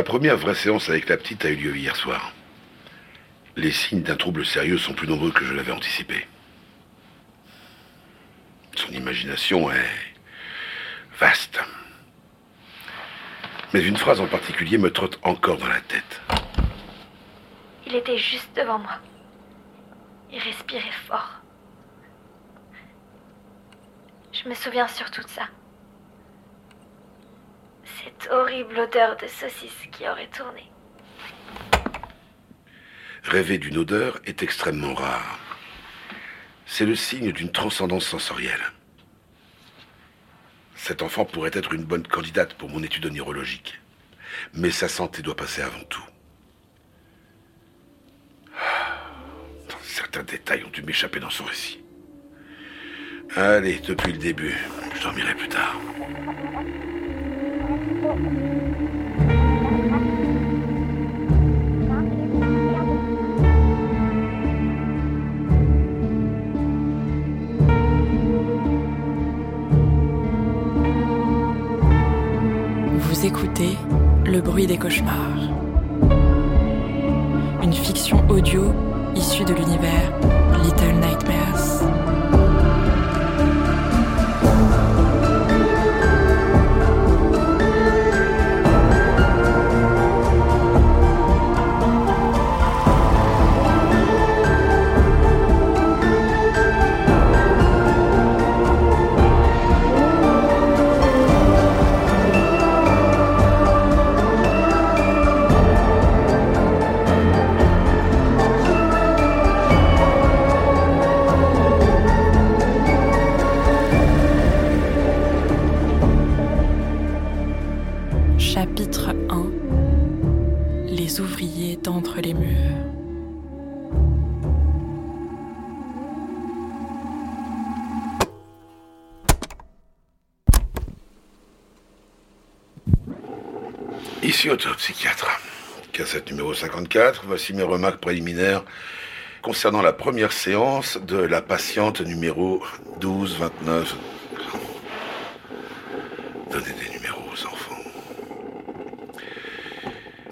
La première vraie séance avec la petite a eu lieu hier soir. Les signes d'un trouble sérieux sont plus nombreux que je l'avais anticipé. Son imagination est vaste. Mais une phrase en particulier me trotte encore dans la tête. Il était juste devant moi. Il respirait fort. Je me souviens surtout de ça. Cette horrible odeur de saucisse qui aurait tourné. Rêver d'une odeur est extrêmement rare. C'est le signe d'une transcendance sensorielle. Cet enfant pourrait être une bonne candidate pour mon étude neurologique. Mais sa santé doit passer avant tout. Certains détails ont dû m'échapper dans son récit. Allez, depuis le début, je dormirai plus tard. Vous écoutez Le bruit des cauchemars. Une fiction audio issue de l'univers Little Nightmares. Ici autopsychiatre. Cassette numéro 54, voici mes remarques préliminaires concernant la première séance de la patiente numéro 1229. Donnez des numéros aux enfants.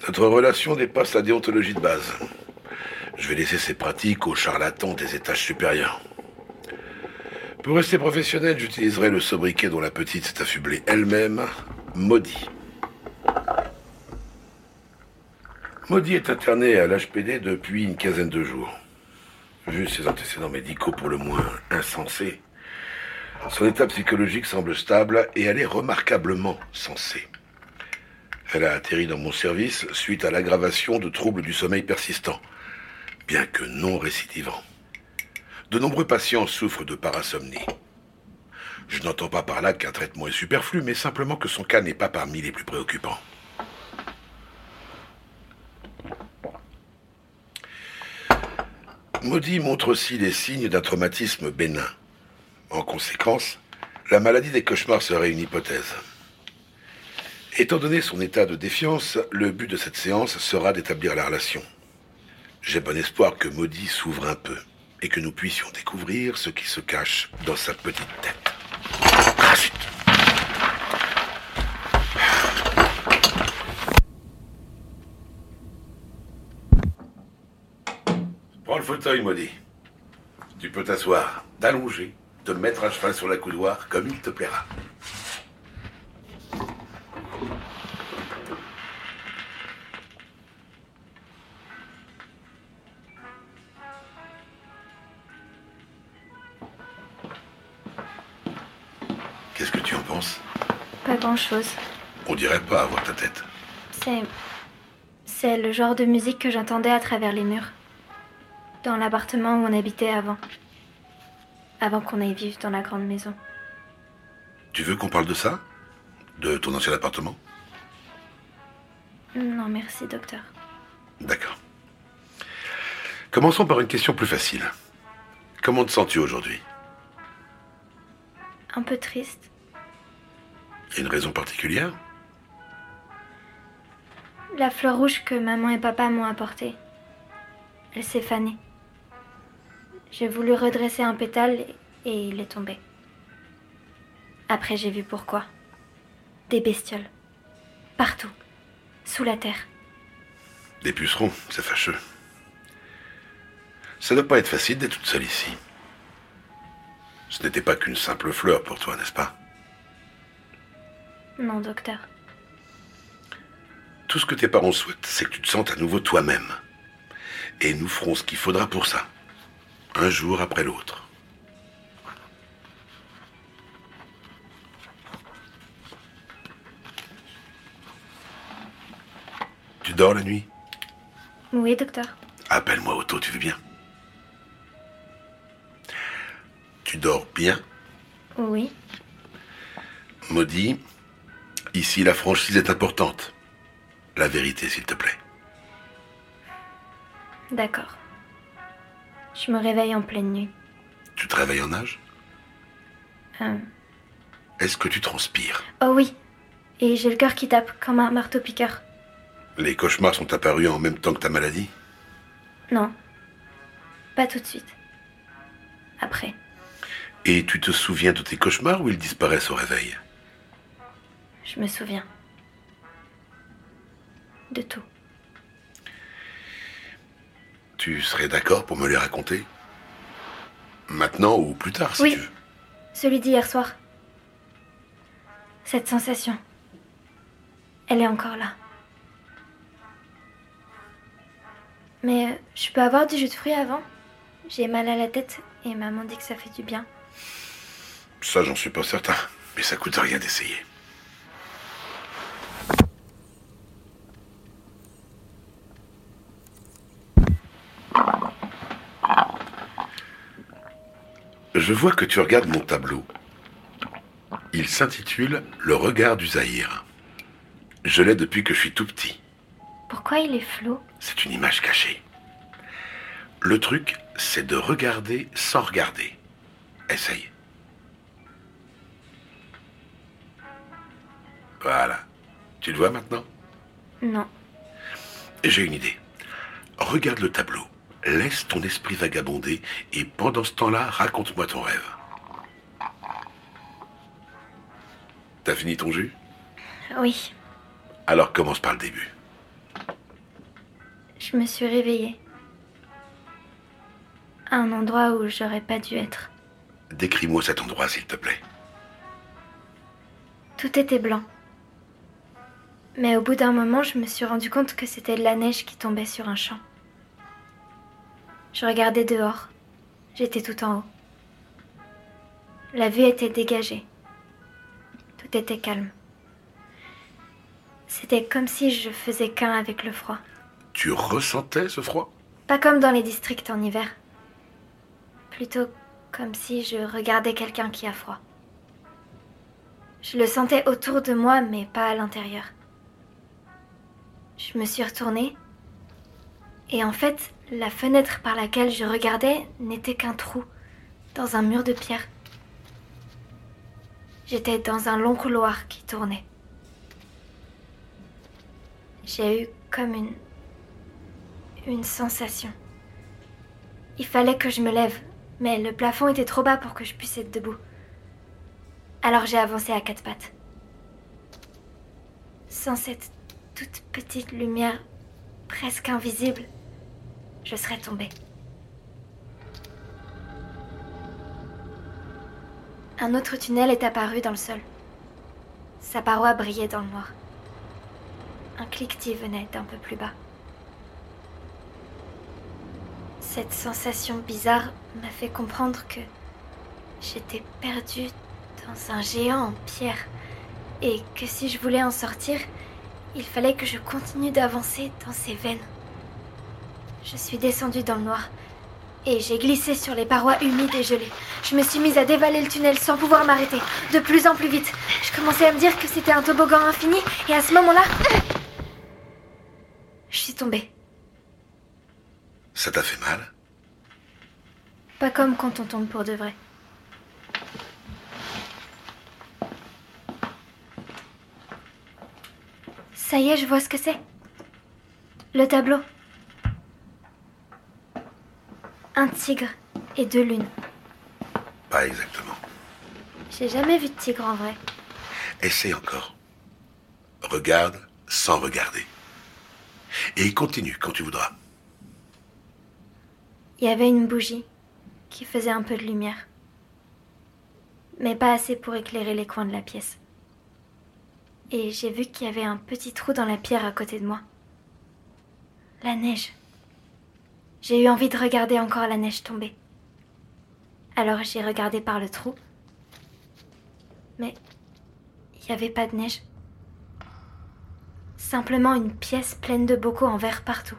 Notre relation dépasse la déontologie de base. Je vais laisser ces pratiques aux charlatans des étages supérieurs. Pour rester professionnel, j'utiliserai le sobriquet dont la petite s'est affublée elle-même, Maudit. Maudit est interné à l'HPD depuis une quinzaine de jours. Vu ses antécédents médicaux pour le moins insensés, son état psychologique semble stable et elle est remarquablement sensée. Elle a atterri dans mon service suite à l'aggravation de troubles du sommeil persistants, bien que non récidivants. De nombreux patients souffrent de parasomnie. Je n'entends pas par là qu'un traitement est superflu, mais simplement que son cas n'est pas parmi les plus préoccupants. Maudit montre aussi les signes d'un traumatisme bénin. En conséquence, la maladie des cauchemars serait une hypothèse. Étant donné son état de défiance, le but de cette séance sera d'établir la relation. J'ai bon espoir que Maudit s'ouvre un peu et que nous puissions découvrir ce qui se cache dans sa petite tête. Ah, Prends le fauteuil, Maudit. Tu peux t'asseoir, t'allonger, te mettre à cheval sur la couloir comme il te plaira. Qu'est-ce que tu en penses? Pas grand-chose. On dirait pas avoir ta tête. C'est. C'est le genre de musique que j'entendais à travers les murs. Dans l'appartement où on habitait avant. Avant qu'on aille vivre dans la grande maison. Tu veux qu'on parle de ça? De ton ancien appartement? Non, merci, docteur. D'accord. Commençons par une question plus facile. Comment te sens-tu aujourd'hui? Un peu triste. Y a une raison particulière? La fleur rouge que maman et papa m'ont apportée. Elle s'est fanée. J'ai voulu redresser un pétale et il est tombé. Après, j'ai vu pourquoi. Des bestioles. Partout. sous la terre. Des pucerons, c'est fâcheux. Ça ne doit pas être facile d'être toute seule ici. Ce n'était pas qu'une simple fleur pour toi, n'est-ce pas? Non, docteur. Tout ce que tes parents souhaitent, c'est que tu te sentes à nouveau toi-même. Et nous ferons ce qu'il faudra pour ça. Un jour après l'autre. Tu dors la nuit? Oui, docteur. Appelle-moi Otto, tu veux bien? Tu dors bien? Oui. Maudit, ici la franchise est importante. La vérité, s'il te plaît. D'accord. Je me réveille en pleine nuit. Tu te réveilles en âge Euh, Est-ce que tu transpires Oh oui. Et j'ai le cœur qui tape comme un marteau-piqueur. Les cauchemars sont apparus en même temps que ta maladie Non. Pas tout de suite. Après. Et tu te souviens de tes cauchemars ou ils disparaissent au réveil? Je me souviens. De tout. Tu serais d'accord pour me les raconter? Maintenant ou plus tard, si Oui. tu veux. Celui d'hier soir. Cette sensation. Elle est encore là. Mais euh, je peux avoir du jus de fruits avant? J'ai mal à la tête et maman dit que ça fait du bien. Ça, j'en suis pas certain. Mais ça coûte rien d'essayer. Je vois que tu regardes mon tableau. Il s'intitule Le regard du Zahir. Je l'ai depuis que je suis tout petit. Pourquoi il est flou? C'est une image cachée. Le truc, c'est de regarder sans regarder. Essaye. Voilà. Tu le vois maintenant? Non. J'ai une idée. Regarde le tableau. Laisse ton esprit vagabonder et pendant ce temps-là, raconte-moi ton rêve. T'as fini ton jus? Oui, Alors commence par le début. je me suis réveillée. À un endroit où j'aurais pas dû être. Décris-moi cet endroit, s'il te plaît. Tout était blanc. Mais au bout d'un moment, je me suis rendu compte que c'était de la neige qui tombait sur un champ. Je regardais dehors. J'étais tout en haut. La vue était dégagée. Tout était calme. C'était comme si je faisais qu'un avec le froid. Tu ressentais ce froid? Pas comme dans les districts en hiver. Plutôt comme si je regardais quelqu'un qui a froid. Je le sentais autour de moi, mais pas à l'intérieur. Je me suis retournée. Et en fait, la fenêtre par laquelle je regardais n'était qu'un trou dans un mur de pierre. J'étais dans un long couloir qui tournait. J'ai eu comme une une sensation. Il fallait que je me lève, mais le plafond était trop bas pour que je puisse être debout. Alors j'ai avancé à quatre pattes. Sans cette toute petite lumière presque invisible, je serais tombée. Un autre tunnel est apparu dans le sol. Sa paroi brillait dans le noir. Un cliquetis venait d'un peu plus bas. Cette sensation bizarre m'a fait comprendre que j'étais perdue dans un géant en pierre et que si je voulais en sortir, il fallait que je continue d'avancer dans ces veines. Je suis descendue dans le noir et j'ai glissé sur les parois humides et gelées. Je me suis mise à dévaler le tunnel sans pouvoir m'arrêter, de plus en plus vite. Je commençais à me dire que c'était un toboggan infini et à ce moment-là, je suis tombée. Ça t'a fait mal? Pas comme quand on tombe pour de vrai. Ça y est, je vois ce que c'est. Le tableau. Un tigre et deux lunes. Pas exactement. J'ai jamais vu de tigre en vrai. Essaye encore. Regarde sans regarder. Et continue quand tu voudras. Il y avait une bougie qui faisait un peu de lumière, mais pas assez pour éclairer les coins de la pièce. Et j'ai vu qu'il y avait un petit trou dans la pierre à côté de moi. La neige. J'ai eu envie de regarder encore la neige tomber. Alors j'ai regardé par le trou. Mais il n'y avait pas de neige. Simplement une pièce pleine de bocaux en verre partout.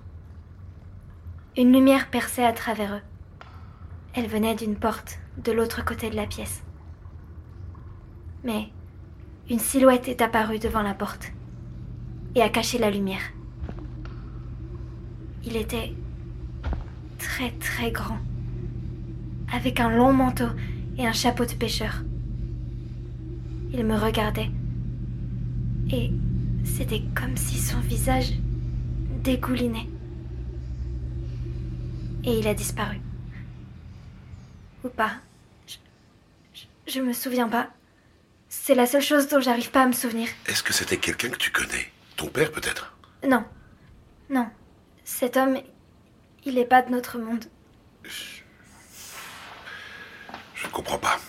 Une lumière perçait à travers eux. Elle venait d'une porte de l'autre côté de la pièce. Mais une silhouette est apparue devant la porte et a caché la lumière. Il était très très grand, avec un long manteau et un chapeau de pêcheur. Il me regardait et c'était comme si son visage dégoulinait. Et il a disparu. Ou pas. Je, je, je me souviens pas. C'est la seule chose dont j'arrive pas à me souvenir. Est-ce que c'était quelqu'un que tu connais? Ton père peut-être? Non. Non. Cet homme, il est pas de notre monde. Je ne comprends pas.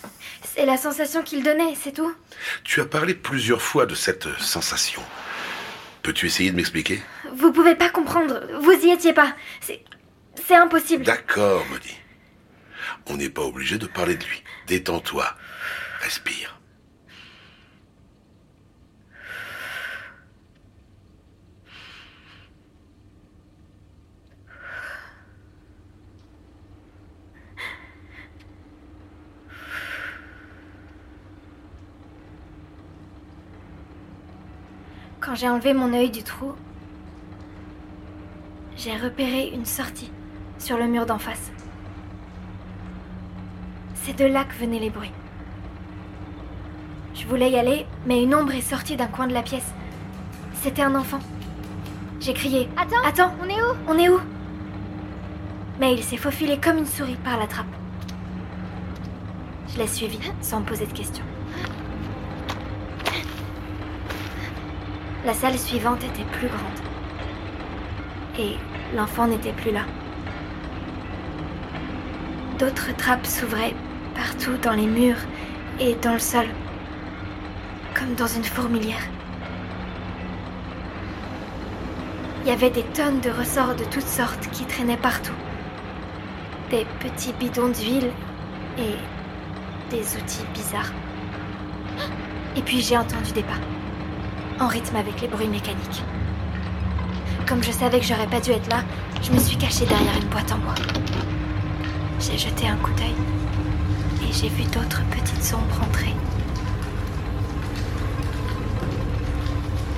C'est la sensation qu'il donnait, c'est tout. Tu as parlé plusieurs fois de cette sensation. Peux-tu essayer de m'expliquer? Vous pouvez pas comprendre. Vous y étiez pas. C'est. C'est impossible. D'accord, Moni. On n'est pas obligé de parler de lui. Détends-toi. Respire. Quand j'ai enlevé mon œil du trou, j'ai repéré une sortie sur le mur d'en face. C'est de là que venaient les bruits. Je voulais y aller, mais une ombre est sortie d'un coin de la pièce. C'était un enfant. J'ai crié Attends Attends On est où? On est où? Mais il s'est faufilé comme une souris par la trappe. Je l'ai suivi sans me poser de questions. La salle suivante était plus grande. Et l'enfant n'était plus là. D'autres trappes s'ouvraient partout dans les murs et dans le sol, comme dans une fourmilière. Il y avait des tonnes de ressorts de toutes sortes qui traînaient partout. Des petits bidons d'huile et des outils bizarres. Et puis j'ai entendu des pas en rythme avec les bruits mécaniques. Comme je savais que j'aurais pas dû être là, je me suis cachée derrière une boîte en bois. J'ai jeté un coup d'œil et j'ai vu d'autres petites ombres entrer.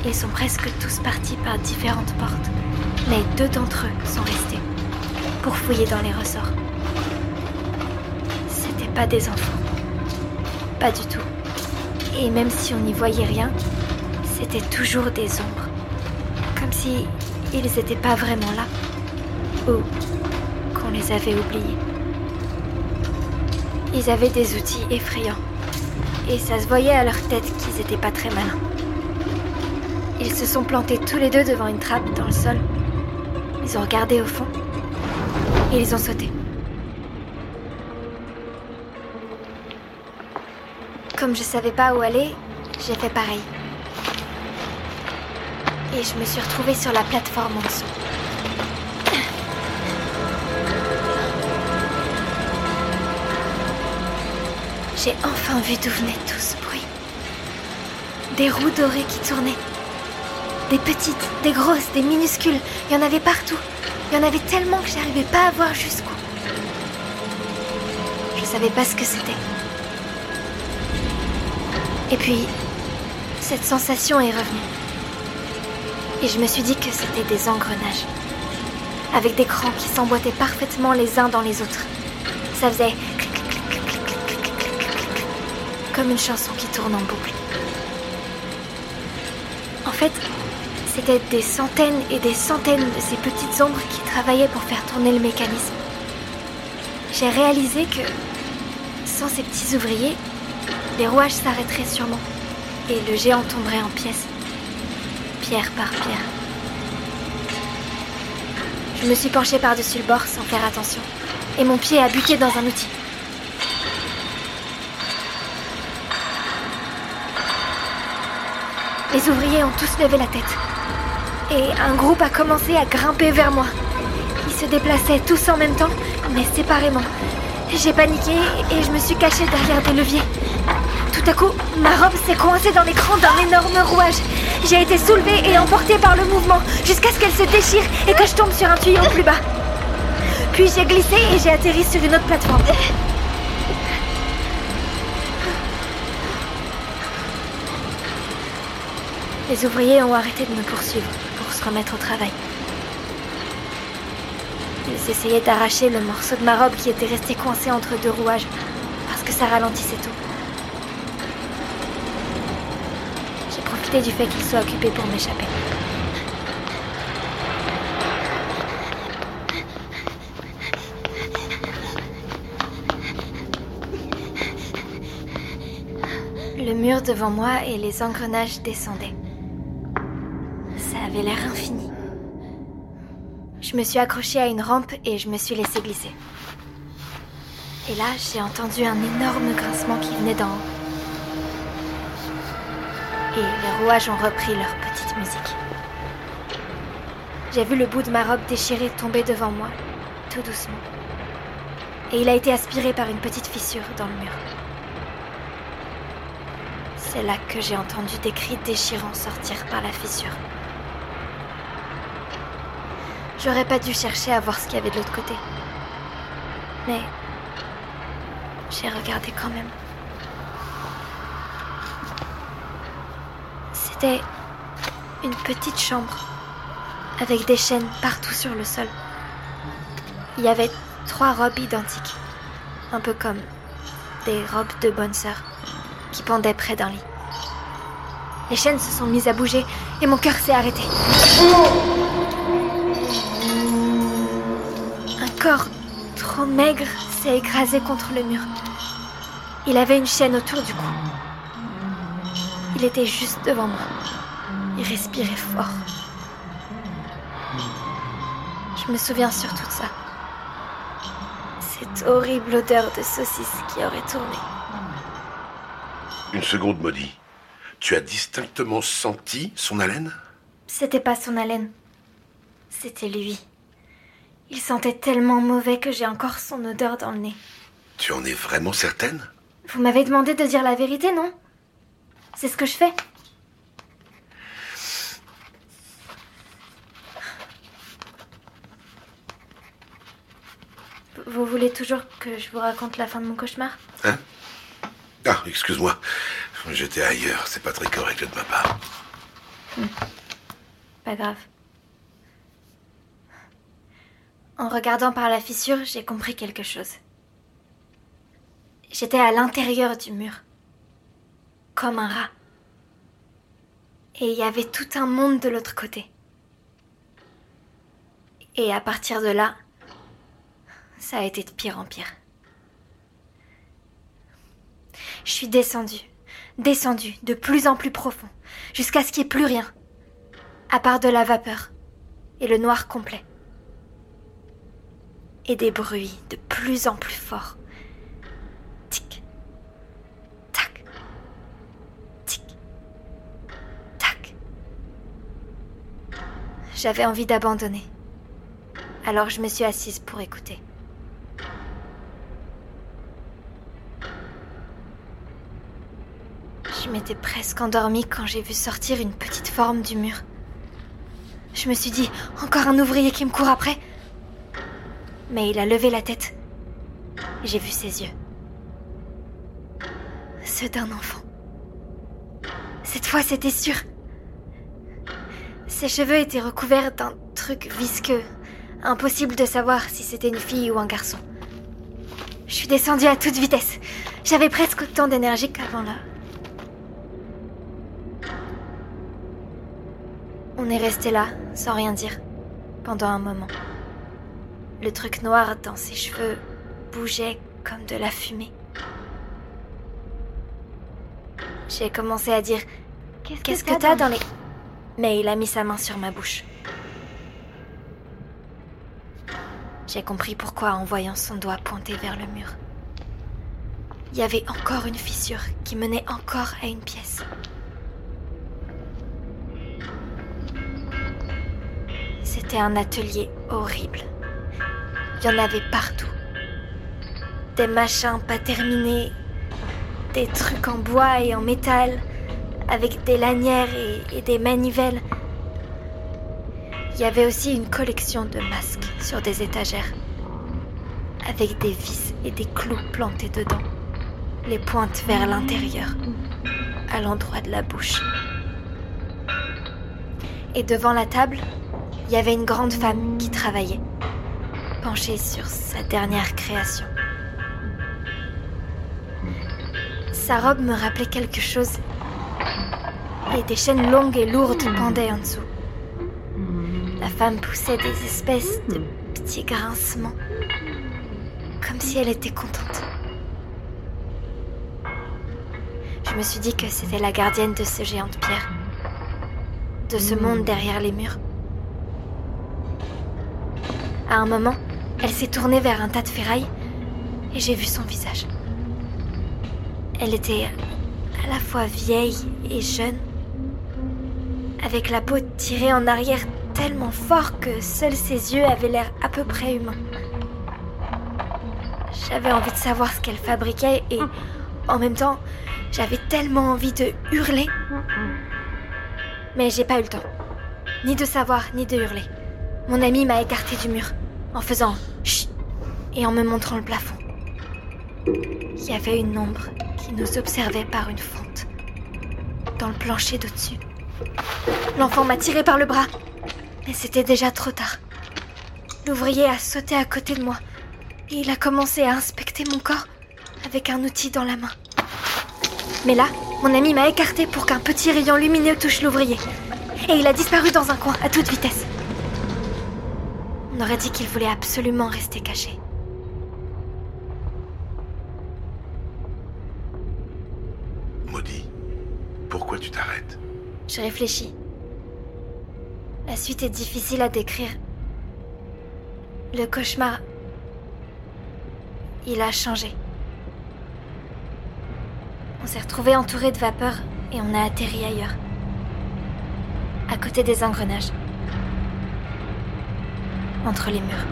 Ils sont presque tous partis par différentes portes, mais deux d'entre eux sont restés pour fouiller dans les ressorts. C'était pas des enfants. Pas du tout. Et même si on n'y voyait rien, c'était toujours des ombres. Comme si ils n'étaient pas vraiment là. Ou qu'on les avait oubliés. Ils avaient des outils effrayants. Et ça se voyait à leur tête qu'ils étaient pas très malins. Ils se sont plantés tous les deux devant une trappe dans le sol. Ils ont regardé au fond. Et ils ont sauté. Comme je savais pas où aller, j'ai fait pareil. Et je me suis retrouvée sur la plateforme en dessous. J'ai enfin vu d'où venait tout ce bruit. Des roues dorées qui tournaient. Des petites, des grosses, des minuscules. Il y en avait partout. Il y en avait tellement que j'arrivais pas à voir jusqu'où. Je savais pas ce que c'était. Et puis, cette sensation est revenue. Et je me suis dit que c'était des engrenages. Avec des crans qui s'emboîtaient parfaitement les uns dans les autres. Ça faisait comme une chanson qui tourne en boucle. En fait, c'était des centaines et des centaines de ces petites ombres qui travaillaient pour faire tourner le mécanisme. J'ai réalisé que, sans ces petits ouvriers, les rouages s'arrêteraient sûrement et le géant tomberait en pièces, pierre par pierre. Je me suis penchée par-dessus le bord sans faire attention, et mon pied a buté dans un outil. Les ouvriers ont tous levé la tête. Et un groupe a commencé à grimper vers moi. Ils se déplaçaient tous en même temps, mais séparément. J'ai paniqué et je me suis cachée derrière des leviers. Tout à coup, ma robe s'est coincée dans l'écran d'un énorme rouage. J'ai été soulevée et emportée par le mouvement jusqu'à ce qu'elle se déchire et que je tombe sur un tuyau plus bas. Puis j'ai glissé et j'ai atterri sur une autre plateforme. Les ouvriers ont arrêté de me poursuivre pour se remettre au travail. Ils essayaient d'arracher le morceau de ma robe qui était resté coincé entre deux rouages parce que ça ralentissait tout. Du fait qu'ils soient occupés pour m'échapper. Le mur devant moi et les engrenages descendaient. Ça avait l'air infini. Je me suis accrochée à une rampe et je me suis laissée glisser. Et là, j'ai entendu un énorme grincement qui venait d'en haut. Et les rouages ont repris leur petite musique. J'ai vu le bout de ma robe déchirée tomber devant moi, tout doucement. Et il a été aspiré par une petite fissure dans le mur. C'est là que j'ai entendu des cris déchirants sortir par la fissure. J'aurais pas dû chercher à voir ce qu'il y avait de l'autre côté. Mais j'ai regardé quand même. C'était une petite chambre avec des chaînes partout sur le sol. Il y avait trois robes identiques, un peu comme des robes de bonne sœur qui pendaient près d'un lit. Les chaînes se sont mises à bouger et mon cœur s'est arrêté. Un corps trop maigre s'est écrasé contre le mur. Il avait une chaîne autour du cou. Il était juste devant moi. Il respirait fort. Je me souviens surtout de ça. Cette horrible odeur de saucisse qui aurait tourné. Une seconde, Maudit. Tu as distinctement senti son haleine? C'était pas son haleine. C'était lui. Il sentait tellement mauvais que j'ai encore son odeur dans le nez. Tu en es vraiment certaine? Vous m'avez demandé de dire la vérité, non? C'est ce que je fais. Vous voulez toujours que je vous raconte la fin de mon cauchemar? Hein? Ah, excuse-moi. J'étais ailleurs. C'est pas très correct de ma part. Pas grave. En regardant par la fissure, j'ai compris quelque chose. J'étais à l'intérieur du mur. Comme un rat. Et il y avait tout un monde de l'autre côté. Et à partir de là, ça a été de pire en pire. Je suis descendue, descendue de plus en plus profond, jusqu'à ce qu'il n'y ait plus rien, à part de la vapeur et le noir complet. Et des bruits de plus en plus forts. J'avais envie d'abandonner. Alors je me suis assise pour écouter. Je m'étais presque endormie quand j'ai vu sortir une petite forme du mur. Je me suis dit, encore un ouvrier qui me court après. Mais il a levé la tête. J'ai vu ses yeux. Ceux d'un enfant. Cette fois, c'était sûr. Ses cheveux étaient recouverts d'un truc visqueux. Impossible de savoir si c'était une fille ou un garçon. Je suis descendue à toute vitesse. J'avais presque autant d'énergie qu'avant là. On est resté là, sans rien dire, pendant un moment. Le truc noir dans ses cheveux bougeait comme de la fumée. J'ai commencé à dire Qu'est-ce que t'as dans les. Mais il a mis sa main sur ma bouche. J'ai compris pourquoi en voyant son doigt pointé vers le mur. Il y avait encore une fissure qui menait encore à une pièce. C'était un atelier horrible. Il y en avait partout. Des machins pas terminés, des trucs en bois et en métal, avec des lanières et, des manivelles. Il y avait aussi une collection de masques sur des étagères, avec des vis et des clous plantés dedans, les pointes vers l'intérieur, à l'endroit de la bouche. Et devant la table, il y avait une grande femme qui travaillait, penchée sur sa dernière création. Sa robe me rappelait quelque chose et des chaînes longues et lourdes pendaient en dessous. La femme poussait des espèces de petits grincements, comme si elle était contente. Je me suis dit que c'était la gardienne de ce géant de pierre, de ce monde derrière les murs. À un moment, elle s'est tournée vers un tas de ferraille et j'ai vu son visage. Elle était à la fois vieille et jeune, avec la peau tirée en arrière tellement fort que seuls ses yeux avaient l'air à peu près humains. J'avais envie de savoir ce qu'elle fabriquait et en même temps, j'avais tellement envie de hurler. Mais j'ai pas eu le temps. Ni de savoir, ni de hurler. Mon ami m'a écarté du mur en faisant chut et en me montrant le plafond. Il y avait une ombre qui nous observait par une fente dans le plancher d'au-dessus. L'enfant m'a tiré par le bras, mais c'était déjà trop tard. L'ouvrier a sauté à côté de moi et il a commencé à inspecter mon corps avec un outil dans la main. Mais là, mon ami m'a écarté pour qu'un petit rayon lumineux touche l'ouvrier. Et il a disparu dans un coin à toute vitesse. On aurait dit qu'il voulait absolument rester caché. Maudit, pourquoi tu t'arrêtes Je réfléchis. La suite est difficile à décrire. Le cauchemar... Il a changé. On s'est retrouvé entouré de vapeur et on a atterri ailleurs. À côté des engrenages entre les murs.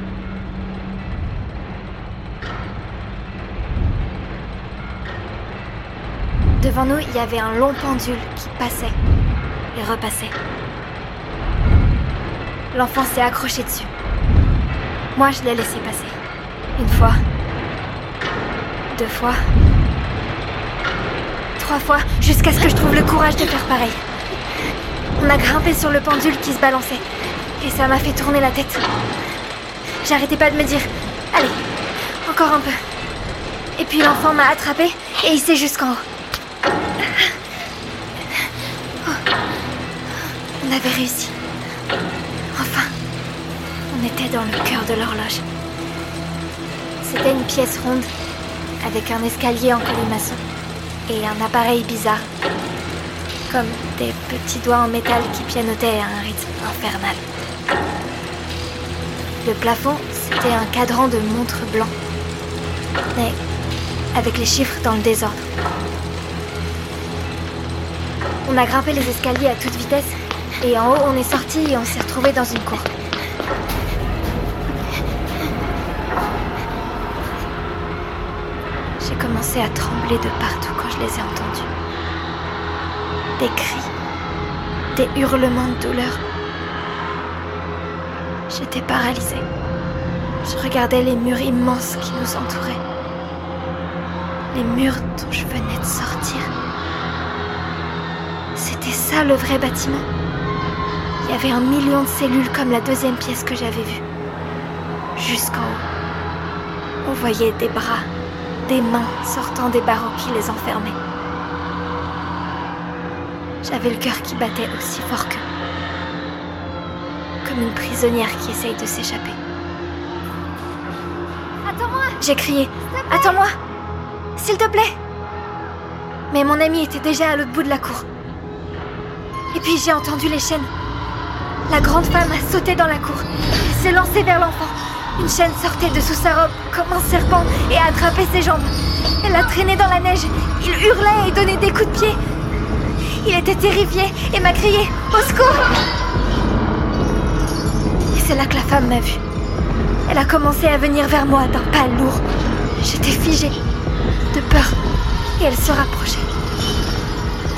Devant nous, il y avait un long pendule qui passait et repassait. L'enfant s'est accroché dessus. Moi, je l'ai laissé passer. Une fois. Deux fois. Trois fois, jusqu'à ce que je trouve le courage de faire pareil. On a grimpé sur le pendule qui se balançait. Et ça m'a fait tourner la tête. J'arrêtais pas de me dire Allez, encore un peu. Et puis l'enfant m'a attrapé et il s'est jusqu'en haut. On avait réussi. Enfin, on était dans le cœur de l'horloge. C'était une pièce ronde avec un escalier en colimaçon et un appareil bizarre, comme des petits doigts en métal qui pianotaient à un rythme infernal. Le plafond, c'était un cadran de montre blanc. Mais avec les chiffres dans le désordre. On a grimpé les escaliers à toute vitesse et en haut on est sorti et on s'est retrouvé dans une cour. J'ai commencé à trembler de partout quand je les ai entendus. Des cris, des hurlements de douleur. J'étais paralysée. Je regardais les murs immenses qui nous entouraient. Les murs dont je venais de sortir. C'était ça le vrai bâtiment. Il y avait un million de cellules comme la deuxième pièce que j'avais vue. Jusqu'en haut. On voyait des bras, des mains sortant des barreaux qui les enfermaient. J'avais le cœur qui battait aussi fort qu'eux comme une prisonnière qui essaye de s'échapper. Attends-moi J'ai crié. Attends-moi S'il te plaît Mais mon ami était déjà à l'autre bout de la cour. Et puis j'ai entendu les chaînes. La grande femme a sauté dans la cour. Elle s'est lancée vers l'enfant. Une chaîne sortait de sous sa robe comme un serpent et attrapait ses jambes. Elle la traînait dans la neige. Il hurlait et donnait des coups de pied. Il était terrifié et m'a crié Au secours Et c'est là que la femme m'a vue. Elle a commencé à venir vers moi d'un pas lourd. J'étais figée, de peur, et elle se rapprochait.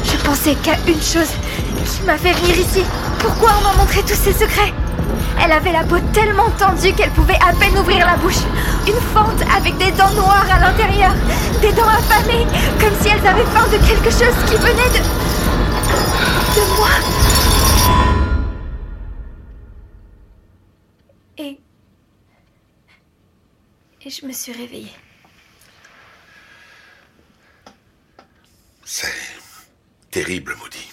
Je pensais qu'à une chose qui m'a fait venir ici. Pourquoi on m'a montré tous ses secrets? Elle avait la peau tellement tendue qu'elle pouvait à peine ouvrir la bouche. Une fente avec des dents noires à l'intérieur, des dents affamées, comme si elles avaient faim de quelque chose qui venait de... de moi. Et... Et je me suis réveillée. C'est terrible, maudit.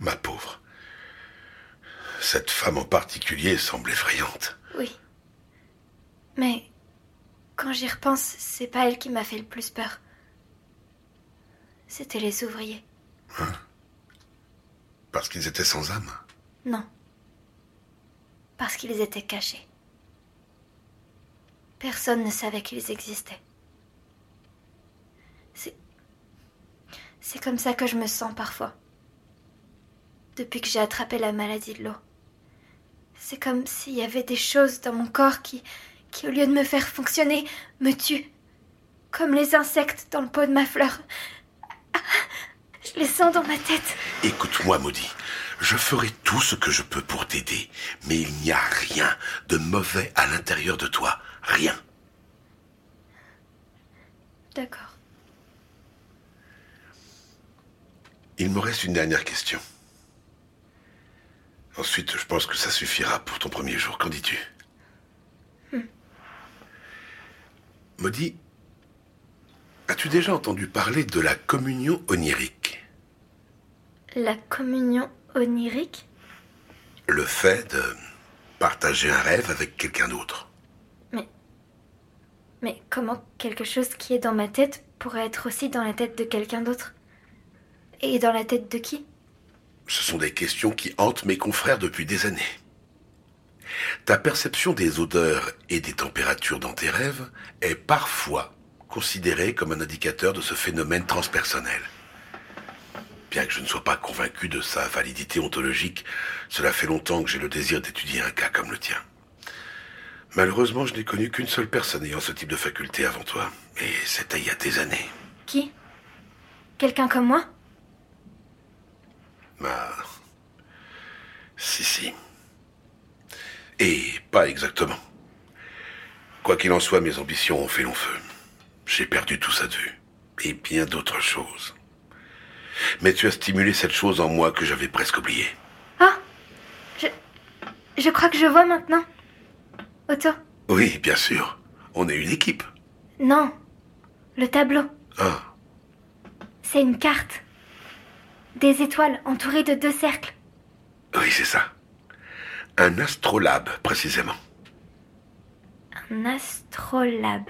Ma pauvre. Cette femme en particulier semble effrayante. Oui. Mais quand j'y repense, c'est pas elle qui m'a fait le plus peur. C'était les ouvriers. Parce qu'ils étaient sans âme? Non. Parce qu'ils étaient cachés. Personne ne savait qu'ils existaient. C'est. C'est comme ça que je me sens parfois. Depuis que j'ai attrapé la maladie de l'eau. C'est comme s'il y avait des choses dans mon corps qui, qui, au lieu de me faire fonctionner, me tuent. Comme les insectes dans le pot de ma fleur. Je les sens dans ma tête. Écoute-moi, maudit. Je ferai tout ce que je peux pour t'aider, mais il n'y a rien de mauvais à l'intérieur de toi. Rien. D'accord. Il me reste une dernière question. Ensuite, je pense que ça suffira pour ton premier jour. Qu'en dis-tu? Maudit, as-tu déjà entendu parler de la communion onirique? La communion onirique? Le fait de partager un rêve avec quelqu'un d'autre. Mais comment quelque chose qui est dans ma tête pourrait être aussi dans la tête de quelqu'un d'autre? Et dans la tête de qui? Ce sont des questions qui hantent mes confrères depuis des années. Ta perception des odeurs et des températures dans tes rêves est parfois considérée comme un indicateur de ce phénomène transpersonnel. Bien que je ne sois pas convaincu de sa validité ontologique, cela fait longtemps que j'ai le désir d'étudier un cas comme le tien. Malheureusement, je n'ai connu qu'une seule personne ayant ce type de faculté avant toi, et c'était il y a des années. Qui? Quelqu'un comme moi? Ah. Si, si. Et pas exactement. Quoi qu'il en soit, mes ambitions ont fait long feu. J'ai perdu tout ça de vue. Et bien d'autres choses. Mais tu as stimulé cette chose en moi que j'avais presque oubliée. Ah Je. Je crois que je vois maintenant. Otto Oui, bien sûr. On est une équipe. Non. Le tableau. Ah, C'est une carte. Des étoiles entourées de deux cercles. oui, c'est ça. Un astrolabe, précisément. Un astrolabe.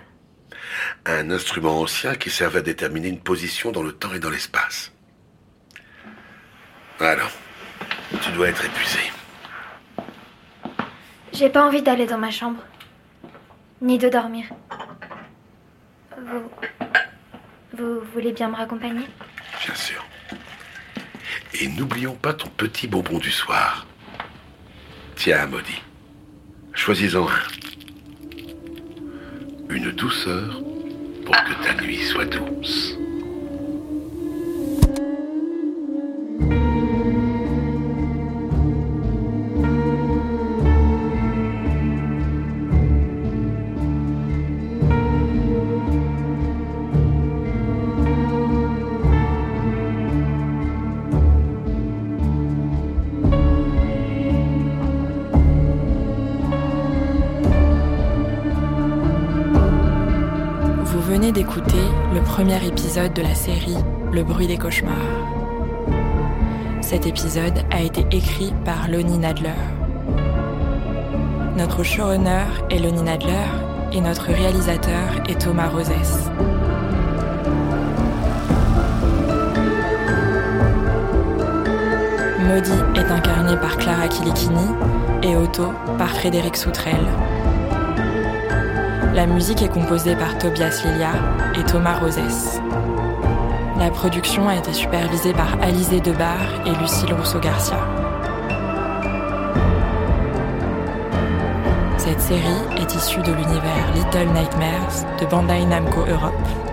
Un instrument ancien qui servait à déterminer une position dans le temps et dans l'espace. Alors, tu dois être épuisé. J'ai pas envie d'aller dans ma chambre. Ni de dormir. Vous. Vous voulez bien me raccompagner? Bien sûr. Et n'oublions pas ton petit bonbon du soir. Tiens, maudit. Choisis-en un. Une douceur pour que ta nuit soit douce. Épisode de la série Le bruit des cauchemars. Cet épisode a été écrit par Lonnie Nadler. Notre showrunner est Lonnie Nadler et notre réalisateur est Thomas Rosès. Maudit est incarné par Clara Kilikini et Otto par Frédéric Soutrel. La musique est composée par Tobias Lilia et Thomas Rosès. La production a été supervisée par Alizé Debar et Lucille Rousseau-Garcia. Cette série est issue de l'univers Little Nightmares de Bandai Namco Europe